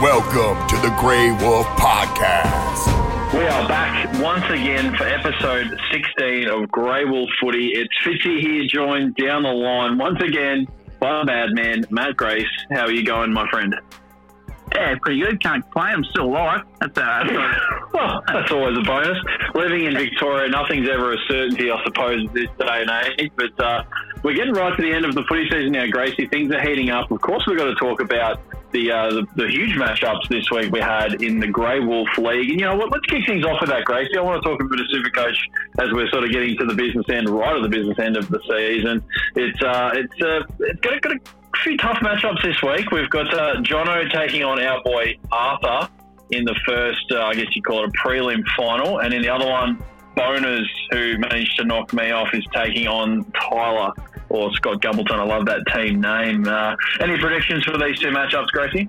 Welcome to the Grey Wolf Podcast. We are back once again for episode 16 of Grey Wolf Footy. It's Fitzy here, joined down the line once again by bad man, Matt Grace. How are you going, my friend? Yeah, pretty good. Can't complain. I'm still alive. That's, uh, that's all right. Well, that's always a bonus. Living in Victoria, nothing's ever a certainty, I suppose, this day and age. But uh, we're getting right to the end of the footy season now, Gracie. Things are heating up. Of course, we've got to talk about the, uh, the the huge matchups this week we had in the Grey Wolf League. And you know? Let's kick things off with that, Gracie. I want to talk a bit of Supercoach as we're sort of getting to the business end, right at the business end of the season. It's uh, it's uh, it's got, got a few tough matchups this week. We've got uh, Jono taking on our boy Arthur in the first, uh, I guess you call it a prelim final, and in the other one, Boners, who managed to knock me off, is taking on Tyler or Scott Gumbleton. I love that team name. Uh, any predictions for these two matchups, Gracie?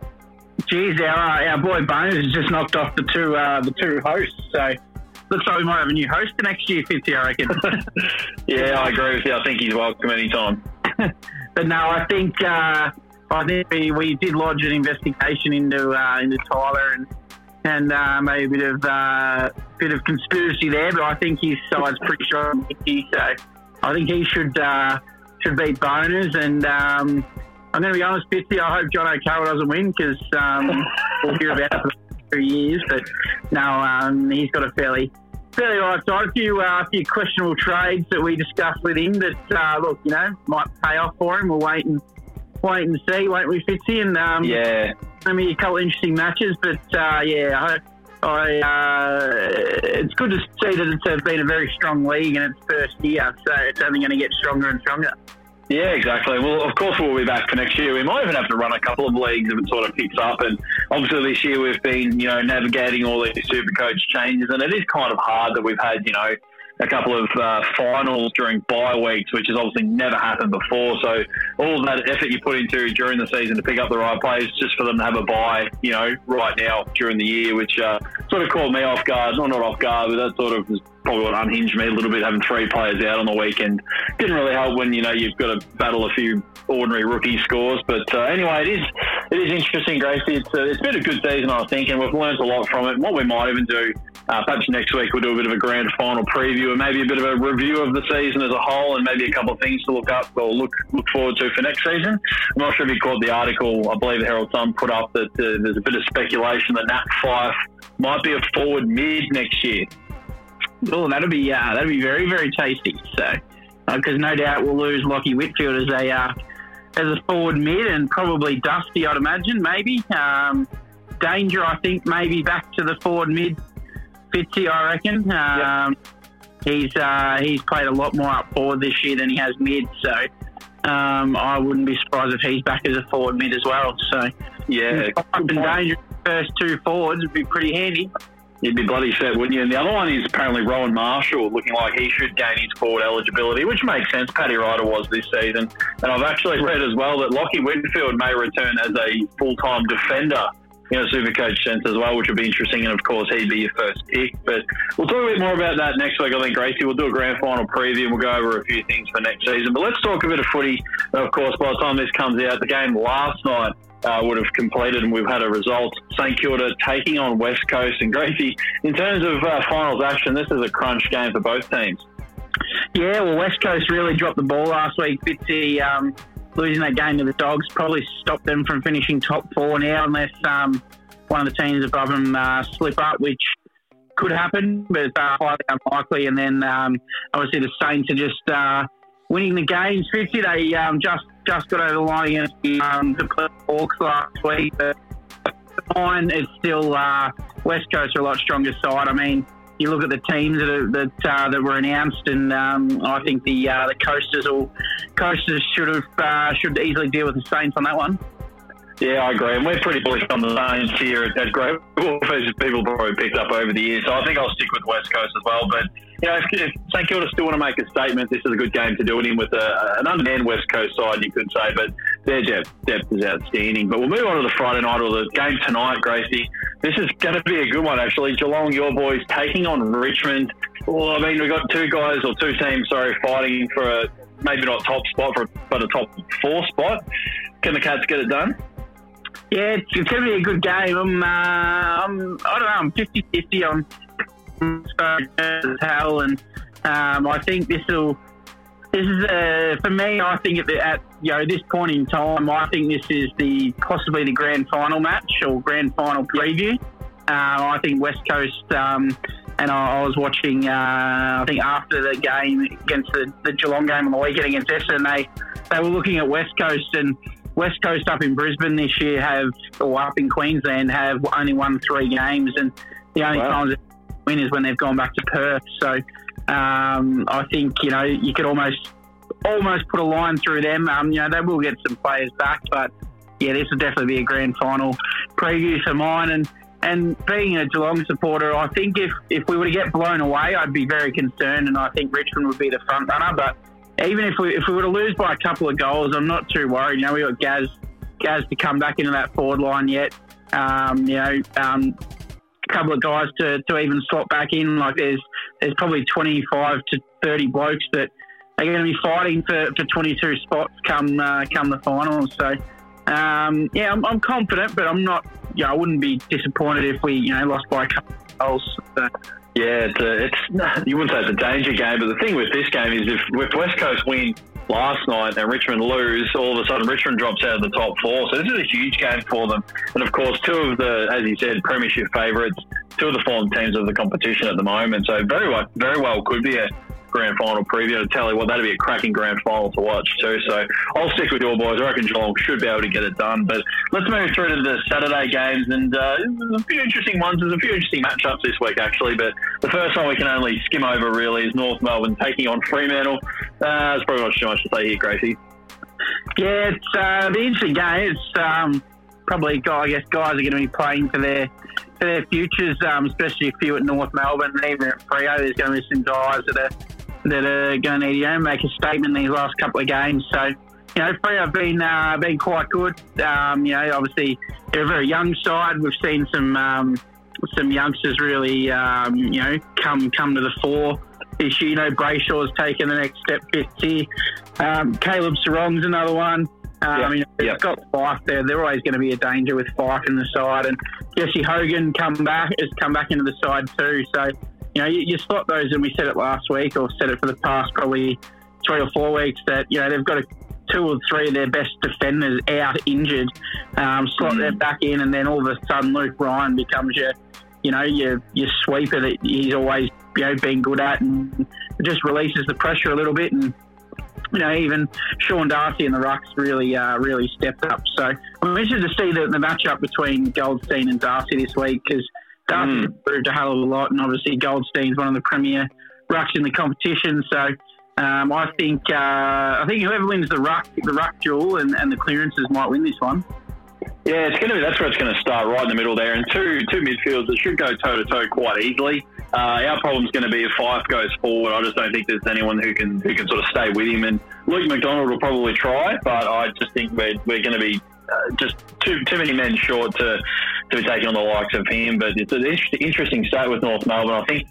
Jeez, our, uh, our boy Bones has just knocked off the two uh, the two hosts. So looks like we might have a new host next year, 50, I reckon. Yeah, I agree with you. I think he's welcome anytime. but no, I think uh, I think we, we did lodge an investigation into uh, into Tyler and and uh, maybe a bit of uh, bit of conspiracy there. But I think his side's pretty strong, so I think he should uh, should beat Boners. And um, I'm going to be honest, Fitzy, I hope John O'Carroll doesn't win because um, we'll hear about it for three years. But no, um, he's got a fairly fairly right side. A few, uh, a few questionable trades that we discussed with him that uh, look, you know, might pay off for him. We'll wait and wait and see, won't we, Fitzy? And um, Yeah, I mean, a couple of interesting matches, but uh, yeah, I, I uh, it's good to see that it's uh, been a very strong league in its first year, so it's only going to get stronger and stronger. Yeah, exactly. Well, of course, we'll be back for next year. We might even have to run a couple of leagues if it sort of picks up. And obviously, this year we've been, you know, navigating all these super coach changes, and it is kind of hard that we've had, you know, a couple of uh, finals during bye weeks, which has obviously never happened before. So all that effort you put into during the season to pick up the right players, just for them to have a bye, you know, right now during the year, which uh, sort of caught me off guard. Well, not off guard, but that sort of probably what unhinged me a little bit, having three players out on the weekend. Didn't really help when, you know, you've got to battle a few ordinary rookie scores. But uh, anyway, it is it is interesting, Gracie. It's, uh, it's been a good season, I think, and we've learned a lot from it. What we might even do, uh, perhaps next week, we'll do a bit of a grand final preview and maybe a bit of a review of the season as a whole and maybe a couple of things to look up or look look forward to for next season. I'm not sure if you caught the article, I believe the Herald Sun put up that uh, there's a bit of speculation that Nat Fyfe might be a forward mid next year. Oh, that'd be uh, that'd be very very tasty. So, because no doubt we'll lose Lachie Whitfield as a uh, as a forward mid and probably Dusty, I'd imagine maybe. Um, Danger, I think, maybe back to the forward mid. Fitzy, I reckon. Um, He's uh, he's played a lot more up forward this year than he has mid. So. Um, I wouldn't be surprised if he's back as a forward mid as well. So, Yeah, Fyfe and Danger, first two forwards would be pretty handy. You'd be bloody set, wouldn't you? And the other one is apparently Rowan Marshall, looking like he should gain his forward eligibility, which makes sense. Paddy Ryder was this season. And I've actually read as well that Lachie Whitfield may return as a full time defender in a super coach sense as well, which would be interesting. And of course, he'd be your first pick. But we'll talk a bit more about that next week, I think, Gracie. We'll do a grand final preview and we'll go over a few things for next season. But let's talk a bit of footy. Of course, by the time this comes out, the game last night uh, would have completed and we've had a result. St Kilda taking on West Coast. And Gracie, in terms of uh, finals action, this is a crunch game for both teams. Yeah, well, West Coast really dropped the ball last week. Fitzy um, losing that game to the Dogs probably stopped them from finishing top four now, unless um, one of the teams above them uh, slip up, which could happen, but it's uh, highly unlikely. And then um, obviously the Saints are just uh, winning the games. Fitzy, they um, just just got over the line against the, um, the Hawks last week. But fine, it's still uh, West Coast are a lot stronger side. I mean, you look at the teams that are, that uh, that were announced, and um, I think the uh, the Coasters will Coasters should have uh, should easily deal with the Saints on that one. Yeah, I agree. And we're pretty bullish on the Saints here at, at Grey Wolf, as people probably picked up over the years. So I think I'll stick with West Coast as well. But, you know, if, if St Kilda still want to make a statement, this is a good game to do it in with a, an undermanned West Coast side, you could say. But their depth, depth is outstanding. But we'll move on to the Friday night or the game tonight, Gracie. This is going to be a good one, actually. Geelong, your boys, taking on Richmond. Well, I mean, we've got two guys, or two teams, sorry, fighting for a maybe not top spot, for, but a top four spot. Can the Cats get it done? Yeah, it's, it's going to be a good game. I'm, uh, I'm I don't know, I'm 50 50 on hell, and um, I think this will. This is uh, for me. I think at, the, at you know this point in time, I think this is the possibly the grand final match or grand final preview. Uh, I think West Coast, um, and I, I, was watching. Uh, I think after the game against the, the Geelong game on the weekend against Essendon, they they were looking at West Coast and West Coast up in Brisbane this year have, or up in Queensland, have only won three games, and the only wow. times they win is when they've gone back to Perth. So um, I think you know you could almost almost put a line through them. Um, you know they will get some players back, but yeah, this will definitely be a grand final preview for mine. And and being a Geelong supporter, I think if if we were to get blown away, I'd be very concerned, and I think Richmond would be the front runner, but even if we if we were to lose by a couple of goals, I'm not too worried. You know, we got Gaz Gaz to come back into that forward line yet. Um, you know, um, couple of guys to, to even slot back in. Like there's there's probably 25 to 30 blokes that are going to be fighting for, for 22 spots come uh, come the finals. So um, yeah, I'm, I'm, confident, but I'm not. Yeah, I wouldn't be disappointed if we you know lost by a couple of goals. So, yeah, it's, a, it's you wouldn't say it's a danger game, but the thing with this game is if, if West Coast win last night and Richmond lose, all of a sudden Richmond drops out of the top four. So this is a huge game for them. And of course, two of the, as you said, premiership favourites, two of the form teams of the competition at the moment. So very well, very well could be a grand final preview to tell you what that'd be a cracking grand final to watch too. So I'll stick with your boys. I reckon Geelong should be able to get it done. But let's move through to the Saturday games, and uh, a few interesting ones. There's a few interesting matchups this week actually. But the first one we can only skim over really is North Melbourne taking on Fremantle. Uh, probably not too much to say here, Gracie. Yeah, it's uh, the interesting game. It's um, probably, I guess, guys are going to be playing for their for their futures, um, especially a few at North Melbourne and even at Freo. There's going to be some guys that are that are going to need to make a statement in these last couple of games. So, you know, Freo have been uh, been quite good. Um, you know, obviously they're a very young side. We've seen some um, some youngsters really, um, you know, come come to the fore this year. You know, Brayshaw's taken the next step fifth here. Um, Caleb Serong's another one. Um, yeah. I mean, they've got Fyfe there. They're always going to be a danger with Fyfe in the side, and Jesse Hogan come back has come back into the side too. So you know, you, you spot those, and we said it last week, or said it for the past probably three or four weeks, that you know they've got a, two or three of their best defenders out injured. Um, slot mm. them back in, and then all of a sudden Luke Ryan becomes your, you know, your your sweeper that he's always you know been good at, and just releases the pressure a little bit and. You know, even Sean Darcy and the Rucks really, uh, really stepped up. So I'm interested to see the, the matchup between Goldstein and Darcy this week because Darcy mm. improved a hell of a lot, and obviously Goldstein's one of the premier rucks in the competition. So um, I think uh, I think whoever wins the ruck the ruck duel and, and the clearances might win this one. Yeah, it's going to be that's where it's going to start right in the middle there, and two two midfields that should go toe to toe quite easily. Uh, our problem's going to be if Fyfe goes forward. I just don't think there's anyone who can who can sort of stay with him. And Luke McDonald will probably try, but I just think we're, we're going to be uh, just too too many men short to to be taking on the likes of him. But it's an interesting start with North Melbourne. I think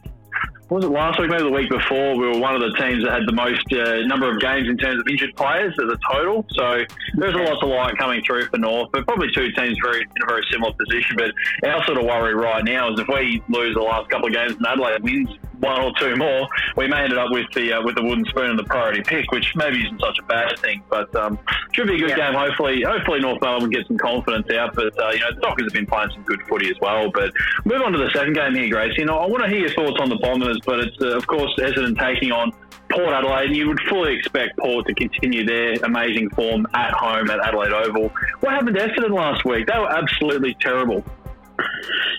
was it last week, maybe the week before, we were one of the teams that had the most uh, number of games in terms of injured players as a total. So there's a lot to like coming through for North, but probably two teams very in a very similar position. But our sort of worry right now is if we lose the last couple of games and Adelaide wins one or two more, we may end up with the uh, with the wooden spoon and the priority pick, which maybe isn't such a bad thing. But um, should be a good yeah. game. Hopefully, hopefully North Melbourne get some confidence out. But uh, you know, the Dockers have been playing some good footy as well. But move on to the second game here, Grace. You know, I want to hear your thoughts on the Bombers, but it's uh, of course Essendon taking on Port Adelaide, and you would fully expect Port to continue their amazing form at home at Adelaide Oval. What happened to Essendon last week? They were absolutely terrible.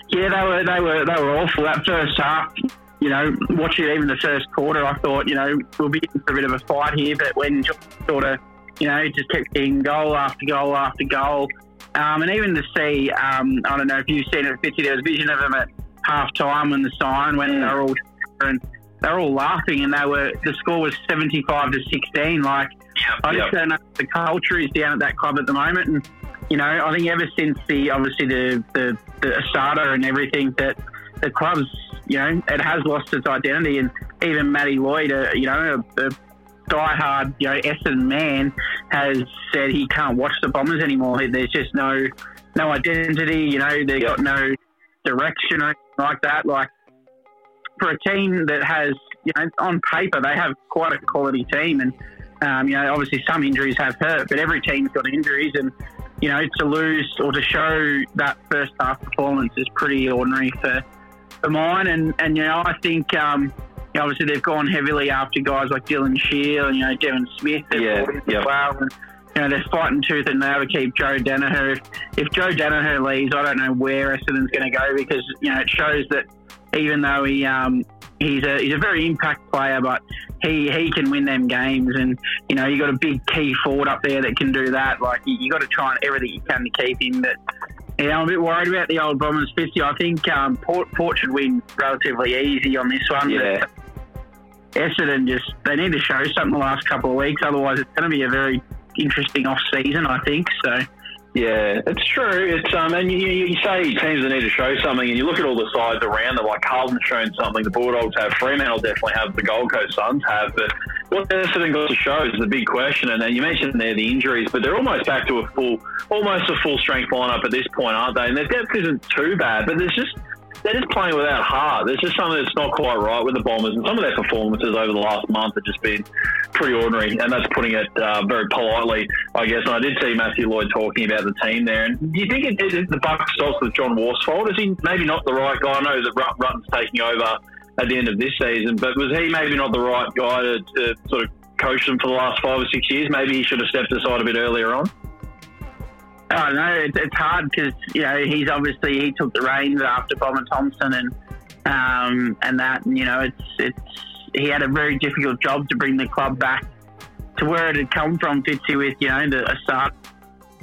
Yeah, they were they were they were awful. That first half, you know, watching even the first quarter, I thought, you know, we'll be in for a bit of a fight here. But when sort of, you know, just kept getting goal after goal after goal, um, and even to see, um, I don't know if you've seen it, Fitzy, there was a vision of them at half time when the sign when they were all and they were all laughing, and they were the score was seventy five to sixteen. Like, yep, I just yep. don't know the culture is down at that club at the moment, and you know, I think ever since the obviously the the, the Asada and everything that the club's you know, it has lost its identity. And even Matty Lloyd, uh, you know, a, a diehard, you know, Essendon man, has said he can't watch the Bombers anymore. There's just no no identity. You know, they Yep. got no direction or anything like that. Like for a team that has, you know, on paper they have quite a quality team, and um, you know, obviously some injuries have hurt, but every team's got injuries, and you know, to lose or to show that first half performance is pretty ordinary for for mine. And and you know, I think. Um, you know, obviously, they've gone heavily after guys like Dylan Shiel, and, you know, Devon Smith. Yeah, yeah. well. And, you know, they're fighting tooth and nail to keep Joe Daniher. If, if Joe Daniher leaves, I don't know where Essendon's going to go because you know it shows that even though he um, he's a he's a very impact player, but he he can win them games. And you know, you got a big key forward up there that can do that. Like you, you got to try and everything you can to keep him. But yeah, I'm a bit worried about the old Bombers. Fitzy, I think um, Port Port should win relatively easy on this one. Yeah. Essendon just they need to show something the last couple of weeks. Otherwise, it's going to be a very interesting off season. I think so. Yeah, it's true. It's um, and you, you say teams that need to show something, and you look at all the sides around them. Like Carlton's shown something, the Bulldogs have, Fremantle definitely have, the Gold Coast Suns have. But what Essendon got to show is the big question. And then you mentioned there the injuries, but they're almost back to a full, almost a full strength lineup at this point, aren't they? And their depth isn't too bad, but there's just they're just playing without heart. There's just something that's not quite right with the Bombers, and some of their performances over the last month have just been pretty ordinary, and that's putting it uh, very politely, I guess. And I did see Matthew Lloyd talking about the team there. And do you think it, it, the buck stops with John Worsfold? Is he maybe not the right guy? I know that Rut- Rutten's taking over at the end of this season, but was he maybe not the right guy to, to sort of coach them for the last five or six years? Maybe he should have stepped aside a bit earlier on. I don't know. It's, it's hard because you know he's obviously he took the reins after Bomber Thompson and um, and that and, you know it's it's he had a very difficult job to bring the club back to where it had come from. Fitzy with you know the start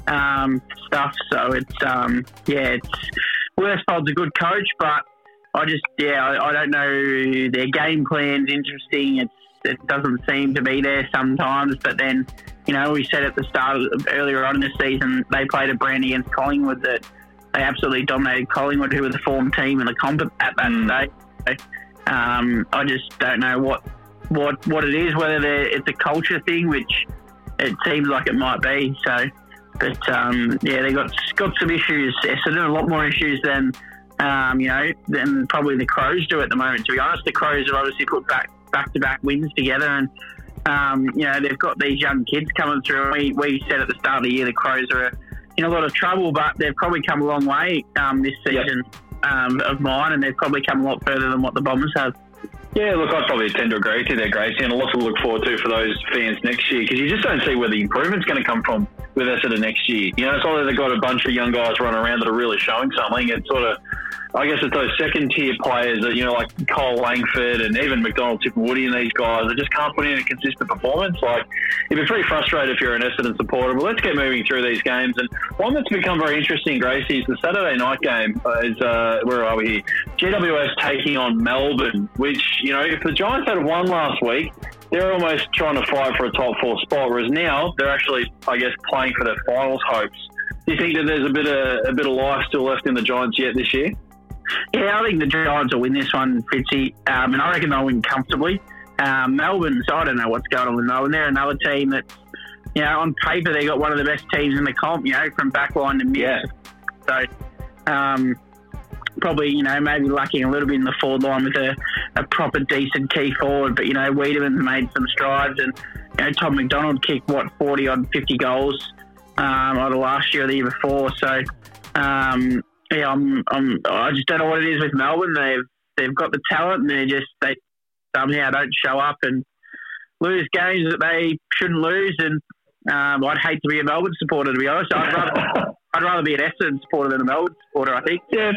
um, stuff. So it's um, yeah, it's Worsfold's a good coach, but I just yeah I, I don't know their game plan's interesting. It's it doesn't seem to be there sometimes, but then you know, we said at the start of, earlier on in the season, they played a brand against Collingwood that they absolutely dominated Collingwood, who were the form team in the comp at that Mm. stage. So, um, I just don't know what what what it is, whether they're- it's a culture thing, which it seems like it might be. So, but um, yeah, they got got some issues. Essendon a lot more issues than um, you know than probably the Crows do at the moment. To be honest, the Crows have obviously put back back to back wins together and um, you know, they've got these young kids coming through. We, we said at the start of the year the Crows are in a lot of trouble, but they've probably come a long way um, this Yep. season um, of mine, and they've probably come a lot further than what the Bombers have. Yeah, look, I'd probably tend to agree with you there, Gracie, and a lot to look forward to for those fans next year because you just don't see where the improvement's going to come from with us at the next year. You know, it's either they've got a bunch of young guys running around that are really showing something. It's sort of, I guess it's those second tier players that, you know, like Cole Langford and even McDonald, Tip Woody and these guys that just can't put in a consistent performance. Like, you'd be pretty frustrated if you're an Essendon supporter, but let's get moving through these games. And one that's become very interesting, Gracie, is the Saturday night game. Uh, is uh, Where are we here? GWS taking on Melbourne, which, you know, if the Giants had won last week, they're almost trying to fight for a top four spot, whereas now they're actually, I guess, playing for their finals hopes. Do you think that there's a bit of a bit of life still left in the Giants yet this year? Yeah, I think the Giants will win this one, Fitzy, um, and I reckon they'll win comfortably. Um, Melbourne, so I don't know what's going on with Melbourne. They're another team that, you know, on paper they got one of the best teams in the comp. You know, from backline to mid. Yeah. So, um, probably you know maybe lacking a little bit in the forward line with a, a proper decent key forward. But you know, Weideman's made some strides, and you know Tom McDonald kicked what forty on fifty goals um, either last year or the year before. So. Um, yeah, I'm, I'm, I just don't know what it is with Melbourne. They've they've got the talent, and they just they somehow don't show up and lose games that they shouldn't lose. And um, I'd hate to be a Melbourne supporter, to be honest. I'd rather I'd rather be an Essendon supporter than a Melbourne supporter. I think. Yeah,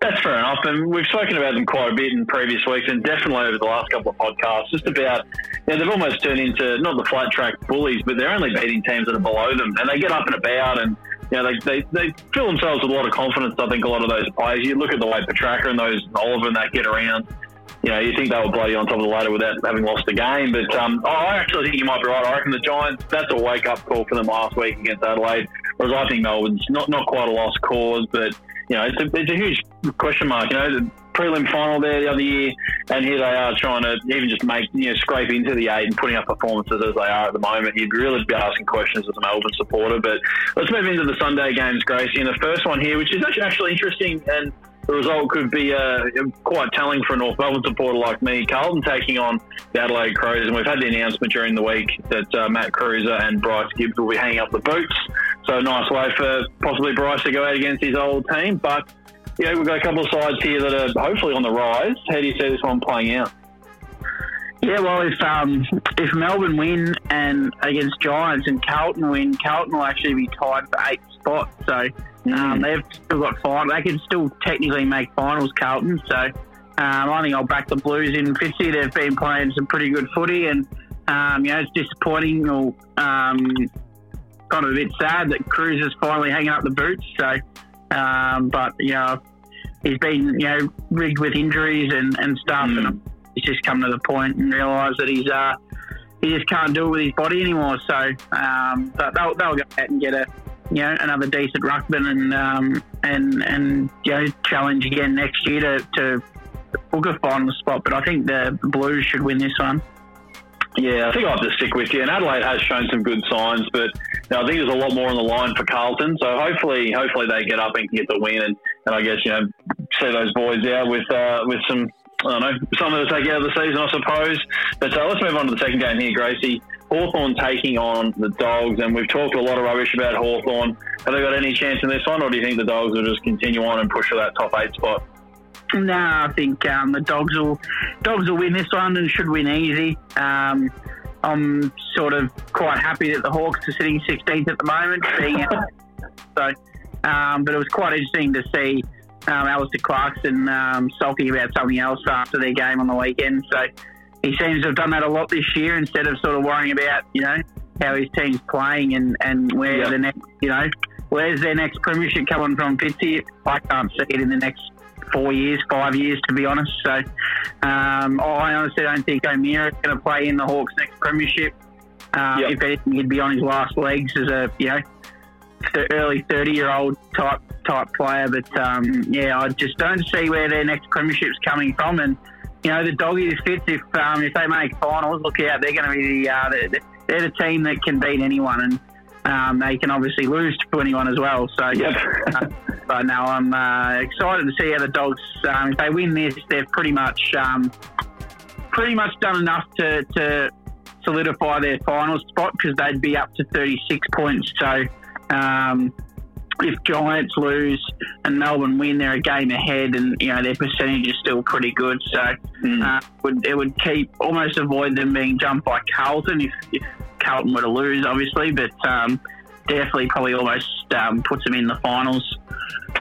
that's fair enough. And we've spoken about them quite a bit in previous weeks and definitely over the last couple of podcasts, just about, you know, they've almost turned into not the flat track bullies, but they're only beating teams that are below them. And they get up and about and, you know, they, they, they fill themselves with a lot of confidence, I think, a lot of those players. You look at the way Petracca and those Oliver and that get around, you know, you think they blow you on top of the ladder without having lost the game. But um, I actually think you might be right. I reckon the Giants, that's a wake up call for them last week against Adelaide. Whereas I think Melbourne's not, not quite a lost cause, but you know, it's a, it's a huge question mark. You know, the prelim final there the other year, and here they are trying to even just make, you know, scrape into the eight and putting up performances as they are at the moment. You'd really be asking questions as a Melbourne supporter. But let's move into the Sunday games, Gracie. And the first one here, which is actually, actually interesting and the result could be uh, quite telling for a North Melbourne supporter like me. Carlton taking on the Adelaide Crows, and we've had the announcement during the week that uh, Matt Kreuzer and Bryce Gibbs will be hanging up the boots. So a nice way for possibly Bryce to go out against his old team. But yeah, we've got a couple of sides here that are hopefully on the rise. How do you see this one playing out? Yeah, well, if um, if Melbourne win and against Giants and Carlton win, Carlton will actually be tied for eighth spot. So um, they've still got five. They can still technically make finals, Carlton. So um, I think I'll back the Blues in Fitzy. They've been playing some pretty good footy, and um, you know it's disappointing or um, kind of a bit sad that Cruz is finally hanging up the boots. So, um, but you know he's been you know rigged with injuries and, and stuff, mm. and he's just come to the point and realised that he's uh, he just can't do it with his body anymore. So, um, but they'll, they'll go out and get a you know another decent ruckman and um, and and you know challenge again next year to, to book a final spot. But I think the Blues should win this one. Yeah, I think I'll have to stick with you. And Adelaide has shown some good signs, but you know, I think there's a lot more on the line for Carlton. So hopefully, hopefully they get up and get the win, and, and I guess you know see those boys out with uh, with some I don't know something to take out of the season, I suppose. But uh, let's move on to the second game here, Gracie. Hawthorn taking on the Dogs, and we've talked a lot of rubbish about Hawthorn. Have they got any chance in this one, or do you think the Dogs will just continue on and push for that top eight spot? No, I think um, the Dogs will Dogs will win this one and should win easy. Um, I'm sort of quite happy that the Hawks are sitting 16th at the moment. Being so, um, but it was quite interesting to see um, Alastair Clarkson um, sulking about something else after their game on the weekend. So he seems to have done that a lot this year instead of sort of worrying about, you know, how his team's playing and, and where yep. the next, you know, where's their next premiership coming from, Fitzy? I can't see it in the next four years, five years, to be honest. So um, I honestly don't think O'Meara is going to play in the Hawks' next premiership. Uh, yep. If anything, he'd be on his last legs as a, you know, early 30 year old type type player. But um, yeah, I just don't see where their next premiership's coming from. And you know, the doggies fits if um, if they make finals, look out, they're going to be the, uh, the, they're the team that can beat anyone, and um, they can obviously lose to anyone as well. So, yep. uh, but now I'm uh, excited to see how the dogs. Um, if they win this, they've pretty much um, pretty much done enough to, to solidify their final spot because they'd be up to 36 points. So. Um, if Giants lose and Melbourne win, they're a game ahead, and you know their percentage is still pretty good. So mm. uh, would, it would keep almost avoid them being jumped by Carlton if, if Carlton were to lose, obviously, but um, definitely probably almost um, puts them in the finals.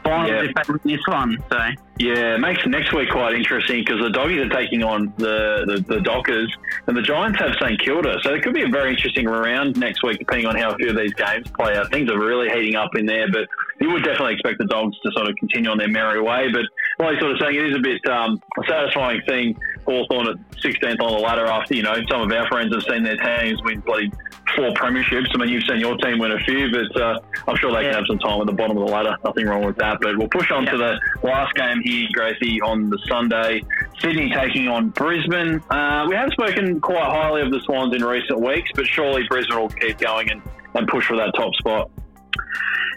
Finals yeah. if they win this one. So yeah, it makes next week quite interesting because the doggies are taking on the, the, the Dockers and the Giants have St Kilda. So it could be a very interesting round next week depending on how a few of these games play out. Things are really heating up in there, but you would definitely expect the Dogs to sort of continue on their merry way. But like sort of saying, it is a bit um, satisfying seeing Hawthorn at 16th on the ladder after, you know, some of our friends have seen their teams win bloody four premierships. I mean, you've seen your team win a few, but uh, I'm sure they yeah. can have some time at the bottom of the ladder. Nothing wrong with that. But we'll push on yeah. to the last game here, Gracie, on the Sunday. Sydney taking on Brisbane. Uh, we have spoken quite highly of the Swans in recent weeks, but surely Brisbane will keep going and, and push for that top spot.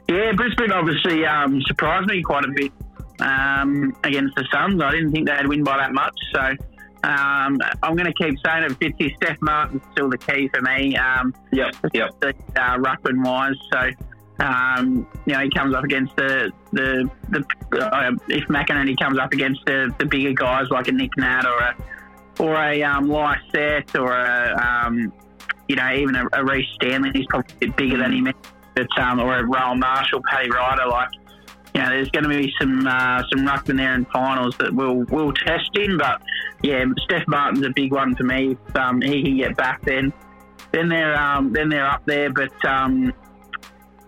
Yeah, Brisbane obviously um, surprised me quite a bit um, against the Suns. I didn't think they'd win by that much. So um, I'm going to keep saying it. Fitzy, Stef Martin's still the key for me. Um, yep, yep. The, uh, Ruckman wise. So, um, you know, he comes up against the, the, the uh, if McInerney comes up against the, the bigger guys like a Nic Nat or a, or a um, Lycett or a, um, you know, even a, a Stanley, he's probably a bit bigger than him but um, or a Rowan Marshall, Paddy Ryder, like you know, there's going to be some uh, some ruckman there in finals that we'll we'll test in. But yeah, Stef Martin's a big one for me. If um, he can get back, then then they're um, then they're up there. But um,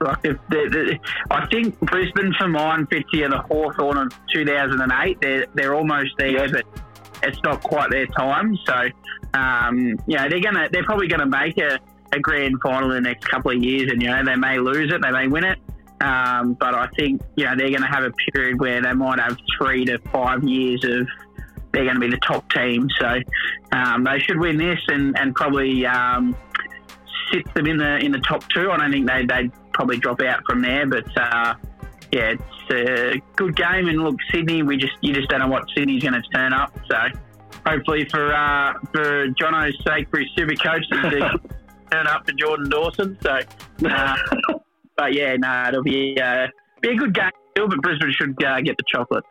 like if the, the, I think Brisbane for mine fits here the Hawthorn of 2008. They're they're almost there, but it's not quite their time. So um, you know, they're gonna they're probably gonna make a a grand final in the next couple of years, and you know they may lose it, they may win it. Um, but I think you know they're going to have a period where they might have three to five years of they're going to be the top team. So um, they should win this and and probably um, sits them in the in the top two. I don't think they they'd probably drop out from there, but. Uh, yeah, it's a good game, and look, Sydney. We just you just don't know what Sydney's going to turn up. So, hopefully for uh, for Jono's sake, for his super coach, to turn up for Jordan Dawson. So, uh, but yeah, no, it'll be uh, be a good game. But Brisbane should uh, get the chocolate.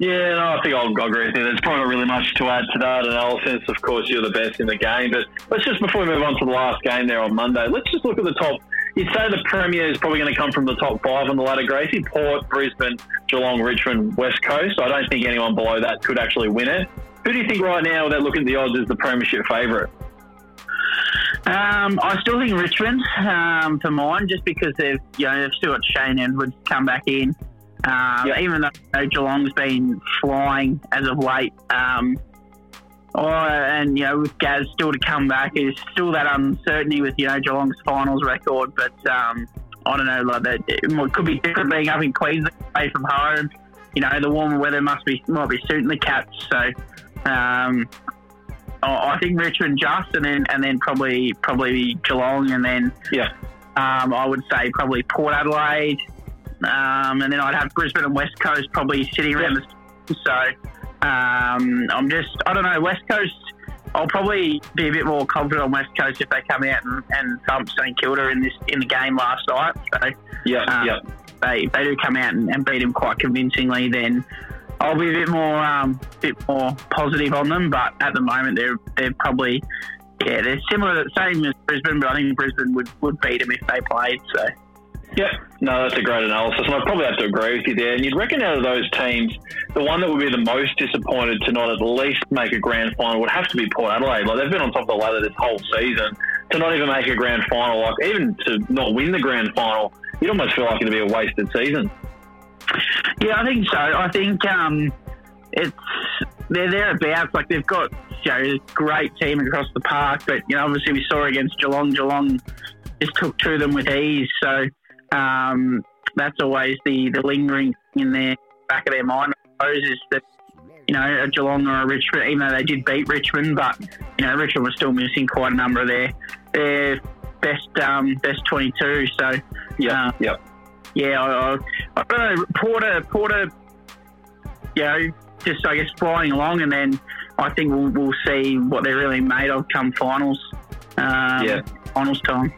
Yeah, no, I think I'll, agree with you. There's probably not really much to add to that analysis. Of course, you're the best in the game. But let's just, before we move on to the last game there on Monday, let's just look at the top. You'd say the Premier is probably going to come from the top five on the ladder, Gracie. Port, Brisbane, Geelong, Richmond, West Coast. I don't think anyone below that could actually win it. Who do you think right now, without looking at the odds, is the Premiership favourite? Um, I still think Richmond um, for mine, just because they've you know they've still got Shane Edwards come back in. Um. Even though you know, Geelong's been flying as of late, um, or, and you know with Gaz still to come back, is still that uncertainty with you know Geelong's finals record. But um, I don't know, like that it could be different being up in Queensland away from home. You know the warmer weather must be might be suiting the Cats. So um, I I think Richmond just, and then and then probably probably Geelong, and then Yeah. um, I would say probably Port Adelaide, um, and then I'd have Brisbane and West Coast probably sitting around the so. Um, I'm just I don't know West Coast. I'll probably be a bit more confident on West Coast if they come out and, and thump St Kilda in this in the game last night. So Yeah, Uh, yeah. they they do come out and, and beat them quite convincingly, then I'll be a bit more um, bit more positive on them. But at the moment, they're they're probably yeah they're similar, same as Brisbane, but I think Brisbane would, would beat them if they played. So Yep. No, that's a great analysis, and I'd probably have to agree with you there. And you'd reckon out of those teams, the one that would be the most disappointed to not at least make a grand final would have to be Port Adelaide. Like they've been on top of the ladder this whole season. To not even make a grand final, like even to not win the grand final, you'd almost feel like it'd be a wasted season. Yeah, I think so. I think um, it's they're thereabouts. Like they've got you know a great team across the park, but you know obviously we saw against Geelong. Geelong just took to them with ease. So um, that's always the the lingering in their back of their mind. I suppose is that you know a Geelong or a Richmond, even though they did beat Richmond, but you know Richmond was still missing quite a number of their their best um, best twenty two. So Yeah, Uh, yep. yeah, I, I, I don't know. Porter, Porter, you know, just I guess flying along, and then I think we'll, we'll see what they're really made of come finals. Um, Yeah. finals time.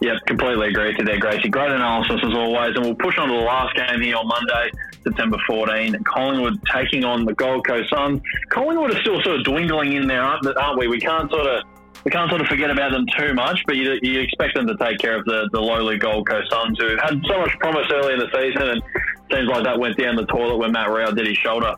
Yep, completely agree to there, Gracie. Great analysis as always. And we'll push on to the last game here on Monday, September 14. Collingwood taking on the Gold Coast Suns. Collingwood are still sort of dwindling in there, aren't, aren't we? We can't sort of we can't sort of forget about them too much, but you, you expect them to take care of the, the lowly Gold Coast Suns, who had so much promise early in the season, and seems like that went down the toilet when Matt Rowell did his shoulder.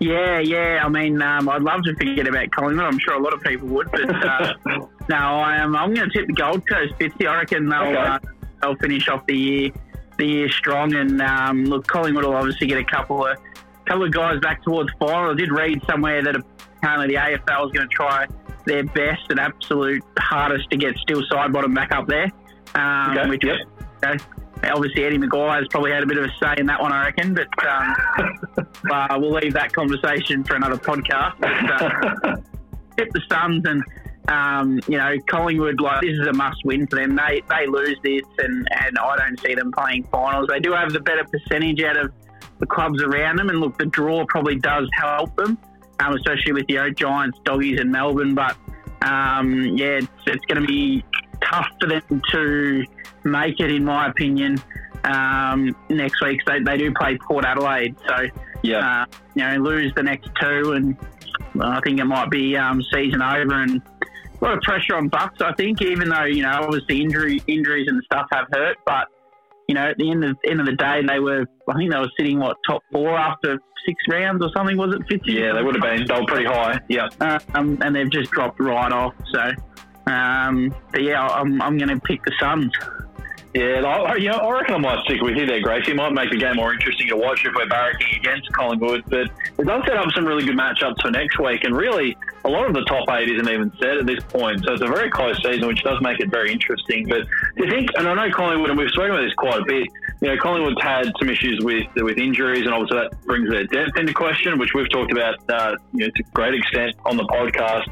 Yeah, yeah. I mean, um, I'd love to forget about Collingwood. I'm sure a lot of people would, but uh, no, I am. I'm going to tip the Gold Coast Fitzy. I reckon they'll Okay. uh, they'll finish off the year the year strong. And um, look, Collingwood will obviously get a couple of couple of guys back towards final. I did read somewhere that apparently the AFL is going to try their best and absolute hardest to get Steele Sidebottom back up there. Um, Okay, which yep. you know, obviously Eddie McGuire's probably had a bit of a say in that one, I reckon. But um, uh, we'll leave that conversation for another podcast. But, uh, tip the Suns and um, you know Collingwood. Like this is a must-win for them. They they lose this, and and I don't see them playing finals. They do have the better percentage out of the clubs around them, and look, the draw probably does help them, um, especially with you know Giants, Doggies, and Melbourne. But um, yeah, it's, it's going to be tough for them to make it, in my opinion. Um, next week, they, they do play Port Adelaide, so yeah. uh, you know, lose the next two, and I think it might be um, season over and a lot of pressure on Bucks. I think, even though you know, obviously injury injuries and stuff have hurt, but you know, at the end of end of the day, they were. I think they were sitting what top four after six rounds or something. Was it fifty? yeah, they would have been. They were pretty high. Yeah. Uh, um, and they've just dropped right off. So, um, but yeah, I'm I'm going to pick the Suns. Yeah, I, you know, I reckon I might stick with you there, Grace. It might make the game more interesting to watch if we're barracking against Collingwood. But it does set up some really good matchups for next week. And really, a lot of the top eight isn't even set at this point. So it's a very close season, which does make it very interesting. But do you think, and I know Collingwood, and we've spoken about this quite a bit, you know, Collingwood's had some issues with with injuries, and obviously that brings their depth into question, which we've talked about uh, you know, to a great extent on the podcast.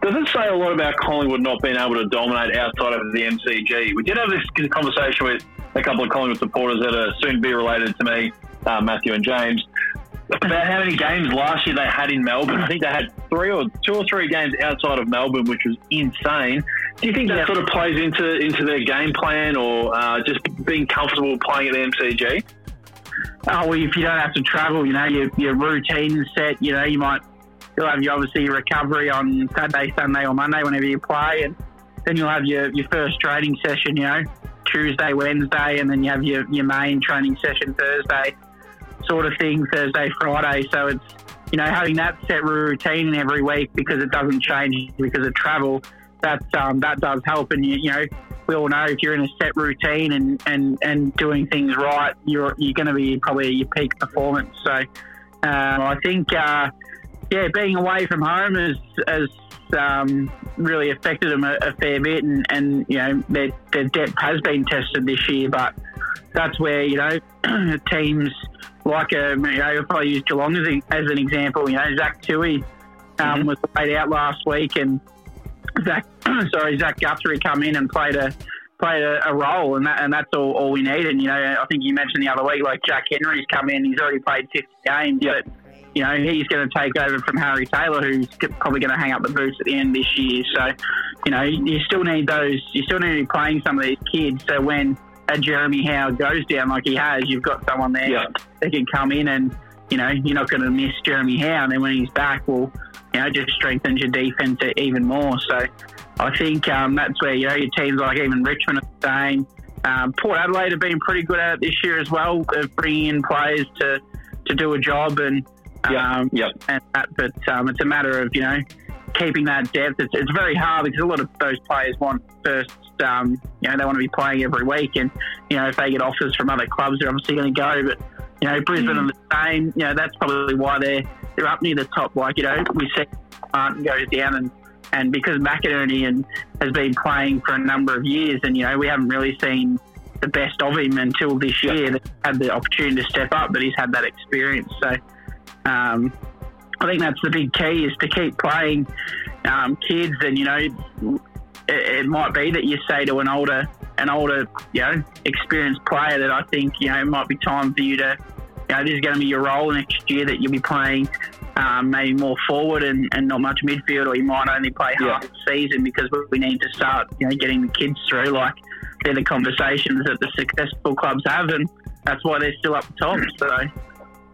Does it say a lot about Collingwood not being able to dominate outside of the MCG? We did have this conversation with a couple of Collingwood supporters that are soon to be related to me, uh, Matthew and James, about how many games last year they had in Melbourne. I think they had three or two or three games outside of Melbourne, which was insane. Do you think that sort of plays into into their game plan, or uh, just being comfortable playing at the MCG? Oh, well, if you don't have to travel, you know, your, your routine's set. You know, you might you'll have your obviously your recovery on Saturday, Sunday, or Monday whenever you play, and then you'll have your, your first training session. You know, Tuesday, Wednesday, and then you have your, your main training session Thursday sort of thing Thursday, Friday. So it's you know having that set routine every week because it doesn't change because of travel. That um, that does help, and you, you know we all know if you're in a set routine and, and, and doing things right, you're you're going to be probably at your peak performance. So um, I think uh, yeah, being away from home has has um, really affected them a, a, fair bit, and, and you know their, their depth has been tested this year, but that's where you know teams like a, um, you know, if I use Geelong as, a, as an example, you know, Zach Tuohy um, mm-hmm. was played out last week, and Zach, sorry, Zach Guthrie come in and played a played a, a, role, and that and that's all, all we need. And you know, I think you mentioned the other week, like Jack Henry's come in, he's already played 50 games, yep. but you know, he's going to take over from Harry Taylor, who's probably going to hang up the boots at the end this year. So, you know, you still need those, you still need to be playing some of these kids. So when a Jeremy Howe goes down like he has, you've got someone there yeah. that can come in and, you know, you're not going to miss Jeremy Howe. And then when he's back, well, you know, just strengthens your defence even more. So I think um, that's where, you know, your teams like even Richmond are saying. Um, Port Adelaide have been pretty good at it this year as well, of bringing in players to, to do a job and, um, yep. and that, but um, it's a matter of, you know, keeping that depth. It's, it's very hard because a lot of those players want first um, you know, they want to be playing every week. And, you know, if they get offers from other clubs, they're obviously going to go. But, you know, Brisbane mm. are the same. You know, that's probably why they're, they're up near the top. Like, you know, we see Martin goes down and, and because McInerney and has been playing for a number of years and, you know, we haven't really seen the best of him until this year. That had the opportunity to step up, but he's had that experience. So, um, I think that's the big key is to keep playing um, kids and you know it, it, might be that you say to an older, an older, you know, experienced player that I think you know it might be time for you to, you know, this is going to be your role next year that you'll be playing. Um, maybe more forward and, and not much midfield, or you might only play half the season because we need to start, you know, getting the kids through. Like they're the conversations that the successful clubs have, and that's why they're still up the top. So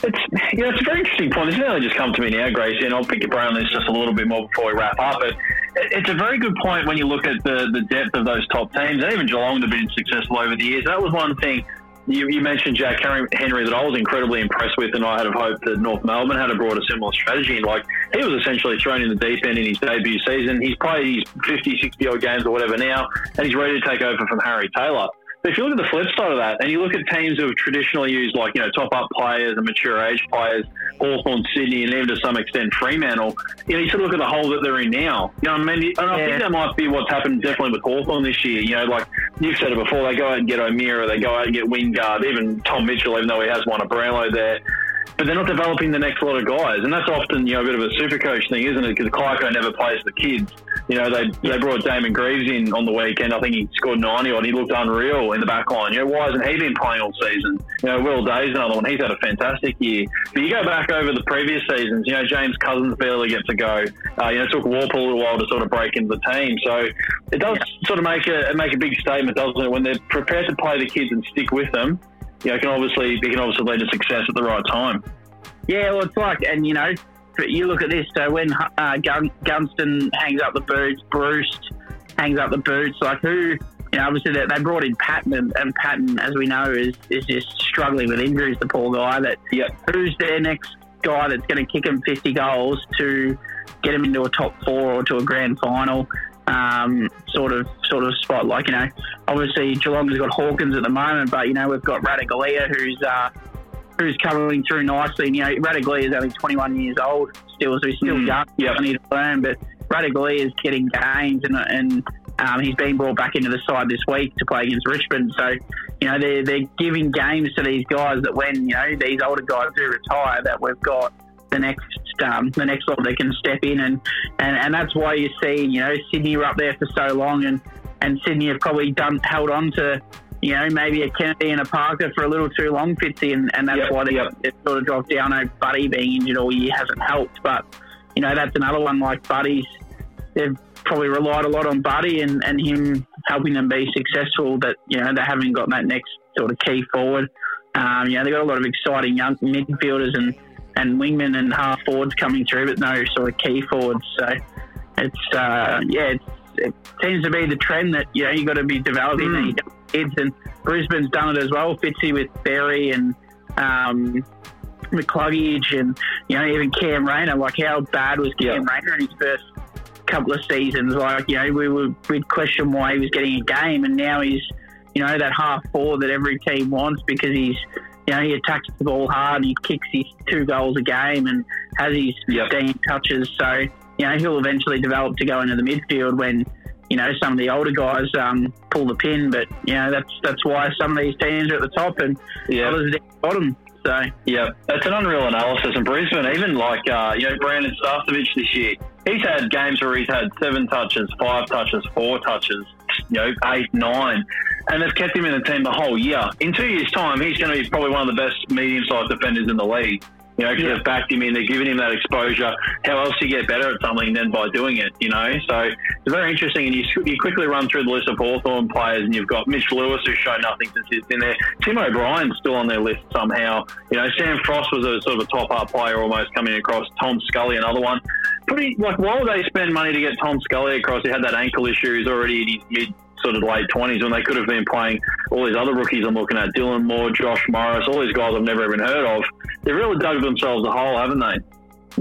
it's you know, it's a very interesting point. It's only just come to me now, Gracie, and I'll pick your brain on this just a little bit more before we wrap up. But it's a very good point when you look at the, the depth of those top teams. And even Geelong have been successful over the years. That was one thing. You, you mentioned Jack Henry that I was incredibly impressed with, and I had hoped that North Melbourne had brought a similar strategy. And like he was essentially thrown in the deep end in his debut season. He's played his 50, 60 odd games or whatever now, and he's ready to take over from Harry Taylor. But if you look at the flip side of that, and you look at teams who have traditionally used like you know top up players and mature age players, Hawthorn, Sydney, and even to some extent Fremantle, you know you sort of look at the hole that they're in now. You know, I mean, and I yeah. think that might be what's happened definitely with Hawthorn this year. You know, like you've said it before, they go out and get O'Meara, they go out and get Wingard, even Tom Mitchell, even though he has won a Brownlow there but they're not developing the next lot of guys, and that's often you know a bit of a super coach thing, isn't it? Because Clarko never plays the kids. You know, they they brought Damon Greaves in on the weekend. I think he scored ninety odd. He looked unreal in the back line. You know, why hasn't he been playing all season? You know, Will Day's another one. He's had a fantastic year. But you go back over the previous seasons. You know, James Cousins barely gets a go. Uh, you know, it took Worpel a little while to sort of break into the team. So it does yeah. sort of make a make a big statement, doesn't it? When they're prepared to play the kids and stick with them, you know, it can obviously it can obviously lead to success at the right time. Yeah, well, it's like, and you know, you look at this. So when uh, Gun- Gunston hangs up the boots, Bruce hangs up the boots. Like who? You know, obviously they, they brought in Patton, and, and, Patton, as we know, is is just struggling with injuries. The poor guy. That who's their next guy that's going to kick him 50 goals to get him into a top four or to a grand final? Um, sort of sort of spot. Like you know, obviously Geelong has got Hawkins at the moment, but you know we've got Ratugolea who's uh, who's coming through nicely. And, you know, Ratugolea is only 21 years old still, so he's still mm, young. Yep. need to learn, but Ratugolea is getting games and, and Um, he's been brought back into the side this week to play against Richmond. So, you know, they're, they're giving games to these guys that when, you know, these older guys do retire, that we've got the next um, the next lot that can step in. And, and, and that's why you see, you know, Sydney were up there for so long and, and Sydney have probably done held on to, you know, maybe a Kennedy and a Parker for a little too long, Fitzy, and, and that's Yep, why they, yep. they've sort of dropped down. I know Buddy being injured all year hasn't helped, but, you know, that's another one like Buddy's. They've probably relied a lot on Buddy and, and him helping them be successful. That you know they haven't got that next sort of key forward. Um, you know they've got a lot of exciting young midfielders and, and wingmen and half forwards coming through, but no sort of key forwards. So it's uh, yeah, it's, it seems to be the trend that you know you've got to be developing Mm. Kids, and Brisbane's done it as well. Fitzy with Berry and. Um, McCluggage and you know even Cam Rayner. Like how bad was Cam Rayner in his first couple of seasons? Like you know we were we'd question why he was getting a game, and now he's you know that half forward that every team wants because he's you know he attacks the ball hard, he kicks his two goals a game, and has his Yep. 15 touches. So you know he'll eventually develop to go into the midfield when. You know, some of the older guys um, pull the pin, but you know that's that's why some of these teams are at the top and Yeah. others are down the bottom. So Yeah, that's an unreal analysis. And Brisbane, even like uh, you know Brandon Starcevich this year, he's had games where he's had seven touches, five touches, four touches, you know, eight, nine, and they've kept him in the team the whole year. In two years' time, he's going to be probably one of the best medium-sized defenders in the league. You know, because Yeah. they've backed him in, they're giving him that exposure. How else do you get better at something than by doing it? You know, so it's very interesting. And you, you quickly run through the list of Hawthorn players, and you've got Mitch Lewis, who's shown nothing since he's been there. Tim O'Brien's still on their list somehow. You know, Sam Frost was a sort of a top up player almost coming across. Tom Scully, another one. Pretty like why would they spend money to get Tom Scully across? He had that ankle issue. He's already in his mid sort of late twenties when they could have been playing all these other rookies. I'm looking at Dylan Moore, Josh Morris, all these guys I've never even heard of. They've really dug themselves a hole, haven't they?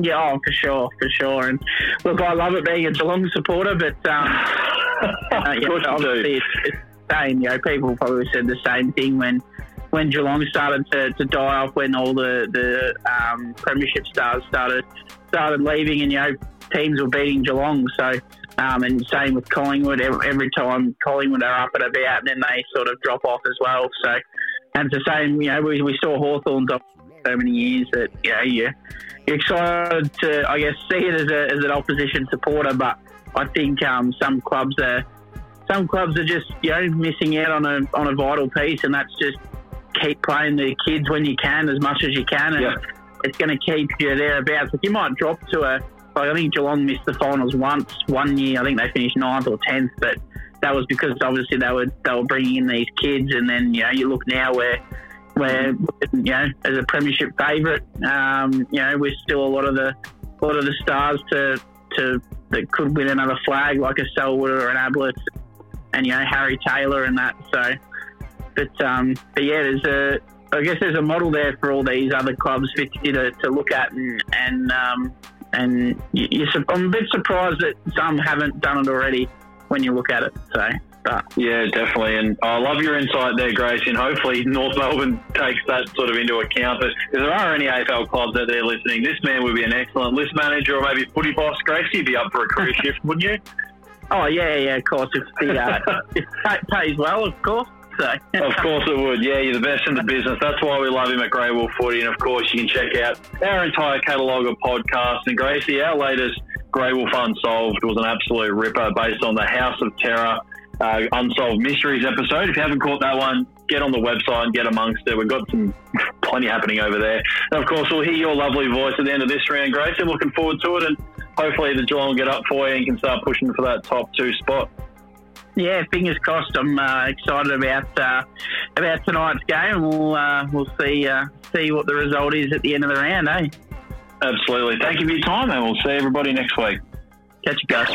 Yeah, oh, for sure, for sure. And look, I love it being a Geelong supporter, but um, uh, yeah, obviously it's, it's the same. You know, people probably said the same thing when when Geelong started to, to die off, when all the the um, premiership stars started started leaving, and you know teams were beating Geelong. So. Um, and same with Collingwood. Every, time Collingwood are up and about, and then they sort of drop off as well. So, and it's the same. You know, we, we saw Hawthorn drop so many years that you know you you're excited to, I guess, see it as, a, as an opposition supporter. But I think um, some clubs are some clubs are just you know missing out on a on a vital piece, and that's just keep playing the kids when you can as much as you can, and Yeah. it's going to keep you thereabouts. Like you might drop to a like I think Geelong missed the finals once one year. I think they finished ninth or tenth, but that was because obviously they were they were bringing in these kids, and then you know you look now where where you know as a premiership favourite, um, you know we're still a lot of the a lot of the stars to to that could win another flag like a Selwood or an Ablett, and you know Harry Taylor and that. So, but um, but yeah, there's a I guess there's a model there for all these other clubs to, to look at and and um, and you, I'm a bit surprised that some haven't done it already when you look at it. So, but Yeah, definitely. And I love your insight there, Grace. And hopefully North Melbourne takes that sort of into account. But if there are any AFL clubs out there listening, this man would be an excellent list manager or maybe footy boss. Grace, you'd be up for a career shift, wouldn't you? oh yeah, yeah, of course, if the uh, if it pays well, of course. So, Of course it would. Yeah, you're the best in the business. That's why we love him at Grey Wolf Footy. And of course, you can check out our entire catalogue of podcasts. And Gracie, our latest Grey Wolf Unsolved was an absolute ripper based on the House of Terror uh, Unsolved Mysteries episode. If you haven't caught that one, get on the website and get amongst it. We've got some plenty happening over there. And of course, we'll hear your lovely voice at the end of this round, Gracie. Looking forward to it. And hopefully, the Geelong will get up for you and can start pushing for that top two spot. Yeah, fingers crossed. I'm uh, excited about uh, about tonight's game. We'll uh, we'll see uh, see what the result is at the end of the round. Eh? Absolutely. Thank you for your time, and we'll see everybody next week. Catch you guys.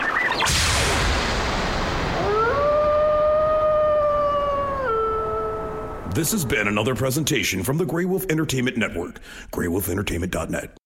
This has been another presentation from the Grey Wolf Entertainment Network, greywolfentertainment.net.